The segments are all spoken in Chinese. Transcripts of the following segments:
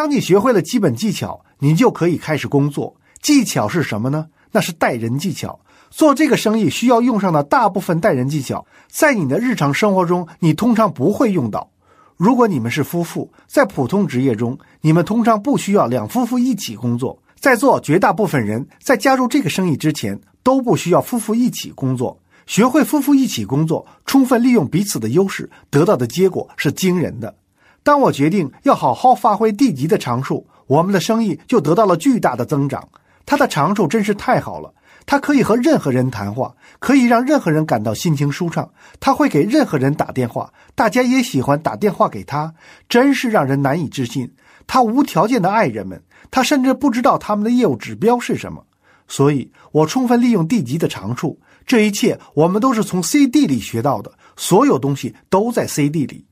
当你学会了基本技巧，你就可以开始工作。技巧是什么呢？那是待人技巧。做这个生意需要用上的大部分待人技巧，在你的日常生活中，你通常不会用到。如果你们是夫妇，在普通职业中，你们通常不需要两夫妇一起工作。在座绝大部分人在加入这个生意之前，都不需要夫妇一起工作。学会夫妇一起工作，充分利用彼此的优势，得到的结果是惊人的。当我决定要好好发挥地级的长处，我们的生意就得到了巨大的增长。他的长处真是太好了，他可以和任何人谈话，可以让任何人感到心情舒畅。他会给任何人打电话，大家也喜欢打电话给他，真是让人难以置信。他无条件的爱人们，他甚至不知道他们的业务指标是什么。所以，我充分利用地级的长处。这一切我们都是从 CD 里学到的，所有东西都在 CD 里。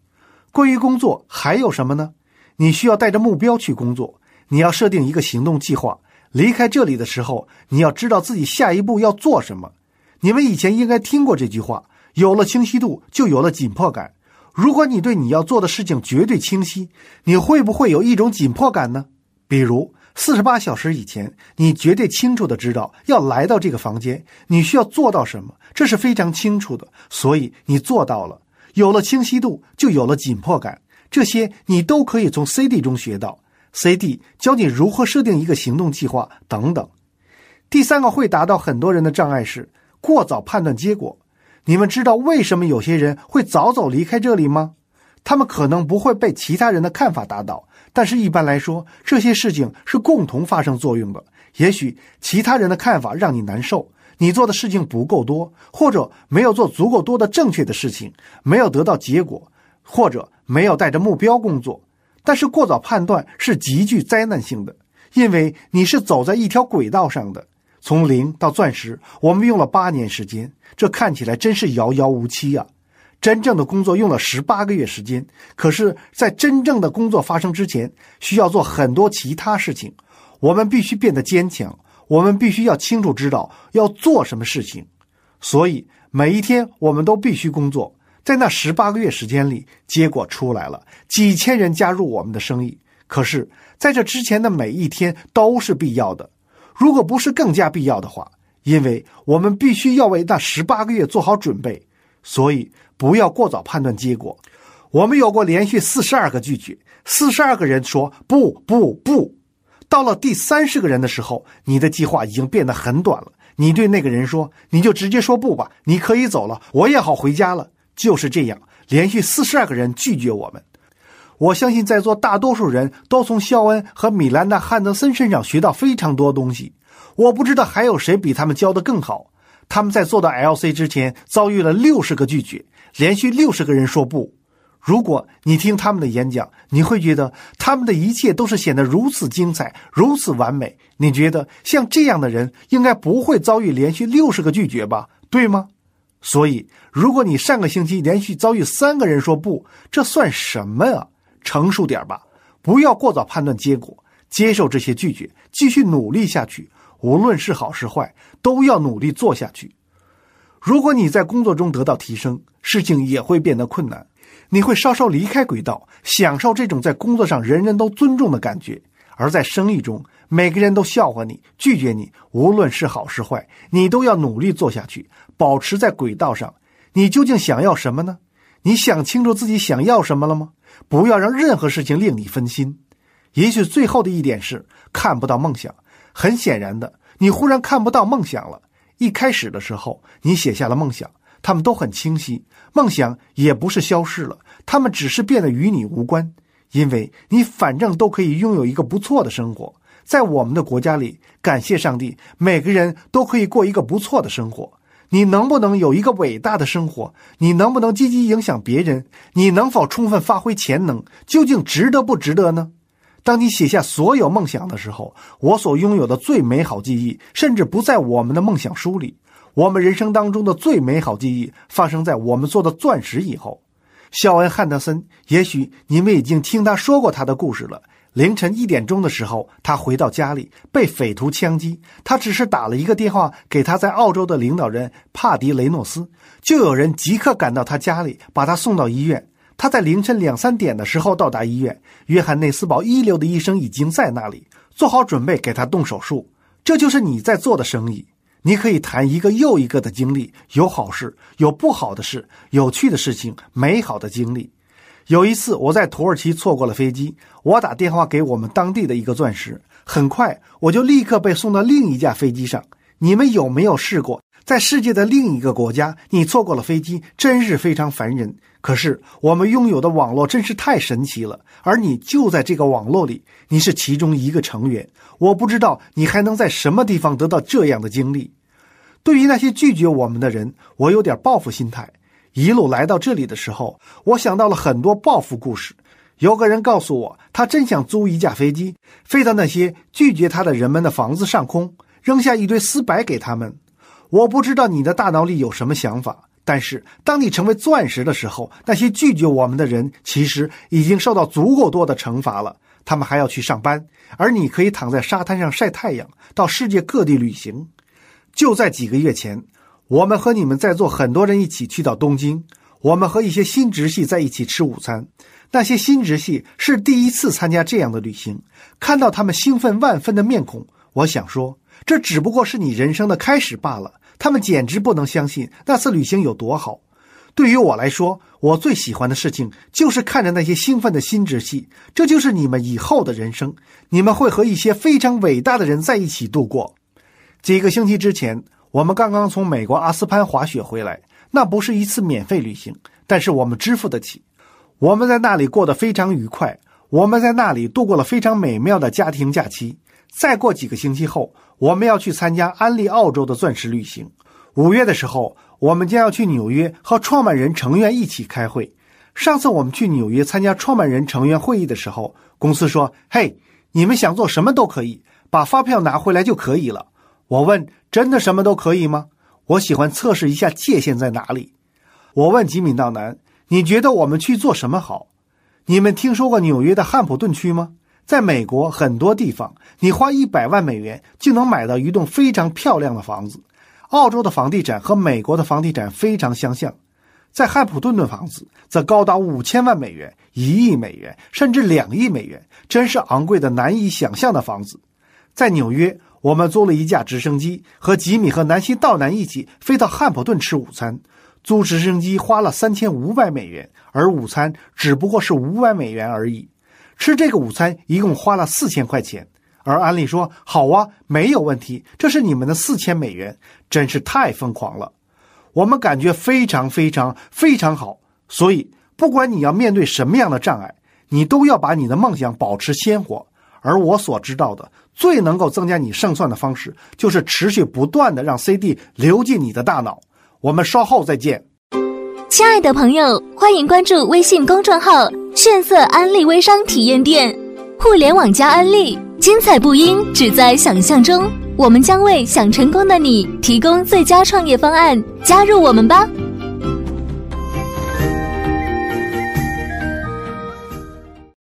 关于工作还有什么呢？你需要带着目标去工作，你要设定一个行动计划。离开这里的时候，你要知道自己下一步要做什么。你们以前应该听过这句话：有了清晰度，就有了紧迫感。如果你对你要做的事情绝对清晰，你会不会有一种紧迫感呢？比如，四十八小时以前，你绝对清楚的知道要来到这个房间，你需要做到什么，这是非常清楚的，所以你做到了。有了清晰度，就有了紧迫感，这些你都可以从 CD 中学到。CD 教你如何设定一个行动计划等等。第三个会达到很多人的障碍是过早判断结果。你们知道为什么有些人会早早离开这里吗？他们可能不会被其他人的看法打倒，但是一般来说，这些事情是共同发生作用的。也许其他人的看法让你难受，你做的事情不够多，或者没有做足够多的正确的事情，没有得到结果，或者没有带着目标工作。但是过早判断是极具灾难性的，因为你是走在一条轨道上的。从零到钻石，我们用了八年时间，这看起来真是遥遥无期啊！真正的工作用了十八个月时间，可是，在真正的工作发生之前，需要做很多其他事情。我们必须变得坚强，我们必须要清楚知道要做什么事情。所以，每一天我们都必须工作。在那十八个月时间里，结果出来了，几千人加入我们的生意。可是，在这之前的每一天都是必要的。如果不是更加必要的话，因为我们必须要为那十八个月做好准备，所以不要过早判断结果。我们有过连续四十二个拒绝，四十二个人说不不不。到了第三十个人的时候，你的计划已经变得很短了。你对那个人说：“你就直接说不吧，你可以走了，我也好回家了。”就是这样，连续四十二个人拒绝我们。我相信在座大多数人都从肖恩和米兰达·汉德森身上学到非常多东西。我不知道还有谁比他们教的更好。他们在做到 LC 之前遭遇了六十个拒绝，连续六十个人说不。如果你听他们的演讲，你会觉得他们的一切都是显得如此精彩、如此完美。你觉得像这样的人应该不会遭遇连续六十个拒绝吧？对吗？所以，如果你上个星期连续遭遇三个人说不，这算什么啊？成熟点吧，不要过早判断结果，接受这些拒绝，继续努力下去。无论是好是坏，都要努力做下去。如果你在工作中得到提升，事情也会变得困难。你会稍稍离开轨道，享受这种在工作上人人都尊重的感觉；而在生意中，每个人都笑话你、拒绝你。无论是好是坏，你都要努力做下去，保持在轨道上。你究竟想要什么呢？你想清楚自己想要什么了吗？不要让任何事情令你分心。也许最后的一点是看不到梦想。很显然的，你忽然看不到梦想了。一开始的时候，你写下了梦想，他们都很清晰。梦想也不是消失了，他们只是变得与你无关，因为你反正都可以拥有一个不错的生活。在我们的国家里，感谢上帝，每个人都可以过一个不错的生活。你能不能有一个伟大的生活？你能不能积极影响别人？你能否充分发挥潜能？究竟值得不值得呢？当你写下所有梦想的时候，我所拥有的最美好记忆，甚至不在我们的梦想书里。我们人生当中的最美好记忆，发生在我们做的钻石以后。肖恩·汉德森，也许你们已经听他说过他的故事了。凌晨一点钟的时候，他回到家里，被匪徒枪击。他只是打了一个电话给他在澳洲的领导人帕迪雷诺斯，就有人即刻赶到他家里，把他送到医院。他在凌晨两三点的时候到达医院，约翰内斯堡一流的医生已经在那里，做好准备给他动手术。这就是你在做的生意。你可以谈一个又一个的经历，有好事，有不好的事，有趣的事情，美好的经历。有一次我在土耳其错过了飞机，我打电话给我们当地的一个钻石，很快我就立刻被送到另一架飞机上。你们有没有试过，在世界的另一个国家，你错过了飞机，真是非常烦人。可是我们拥有的网络真是太神奇了，而你就在这个网络里，你是其中一个成员。我不知道你还能在什么地方得到这样的经历。对于那些拒绝我们的人，我有点报复心态。一路来到这里的时候，我想到了很多报复故事。有个人告诉我，他真想租一架飞机，飞到那些拒绝他的人们的房子上空，扔下一堆丝白给他们。我不知道你的大脑里有什么想法。但是，当你成为钻石的时候，那些拒绝我们的人其实已经受到足够多的惩罚了。他们还要去上班，而你可以躺在沙滩上晒太阳，到世界各地旅行。就在几个月前，我们和你们在座很多人一起去到东京，我们和一些新直系在一起吃午餐。那些新直系是第一次参加这样的旅行，看到他们兴奋万分的面孔，我想说，这只不过是你人生的开始罢了。他们简直不能相信那次旅行有多好。对于我来说，我最喜欢的事情就是看着那些兴奋的新直系。这就是你们以后的人生，你们会和一些非常伟大的人在一起度过。几个星期之前，我们刚刚从美国阿斯潘滑雪回来，那不是一次免费旅行，但是我们支付得起。我们在那里过得非常愉快，我们在那里度过了非常美妙的家庭假期。再过几个星期后，我们要去参加安利澳洲的钻石旅行。五月的时候，我们将要去纽约和创办人成员一起开会。上次我们去纽约参加创办人成员会议的时候，公司说：“嘿，你们想做什么都可以，把发票拿回来就可以了。”我问：“真的什么都可以吗？”我喜欢测试一下界限在哪里。我问吉米道南：“你觉得我们去做什么好？”你们听说过纽约的汉普顿区吗？在美国很多地方，你花一百万美元就能买到一栋非常漂亮的房子。澳洲的房地产和美国的房地产非常相像，在汉普顿的房子则高达五千万美元、一亿美元，甚至两亿美元，真是昂贵的难以想象的房子。在纽约，我们租了一架直升机，和吉米和南希道南一起飞到汉普顿吃午餐。租直升机花了三千五百美元，而午餐只不过是五百美元而已。吃这个午餐一共花了四千块钱，而安利说：“好啊，没有问题，这是你们的四千美元，真是太疯狂了。”我们感觉非常非常非常好。所以，不管你要面对什么样的障碍，你都要把你的梦想保持鲜活。而我所知道的最能够增加你胜算的方式，就是持续不断的让 CD 流进你的大脑。我们稍后再见。亲爱的朋友，欢迎关注微信公众号“炫色安利微商体验店”，互联网加安利，精彩不应只在想象中。我们将为想成功的你提供最佳创业方案，加入我们吧！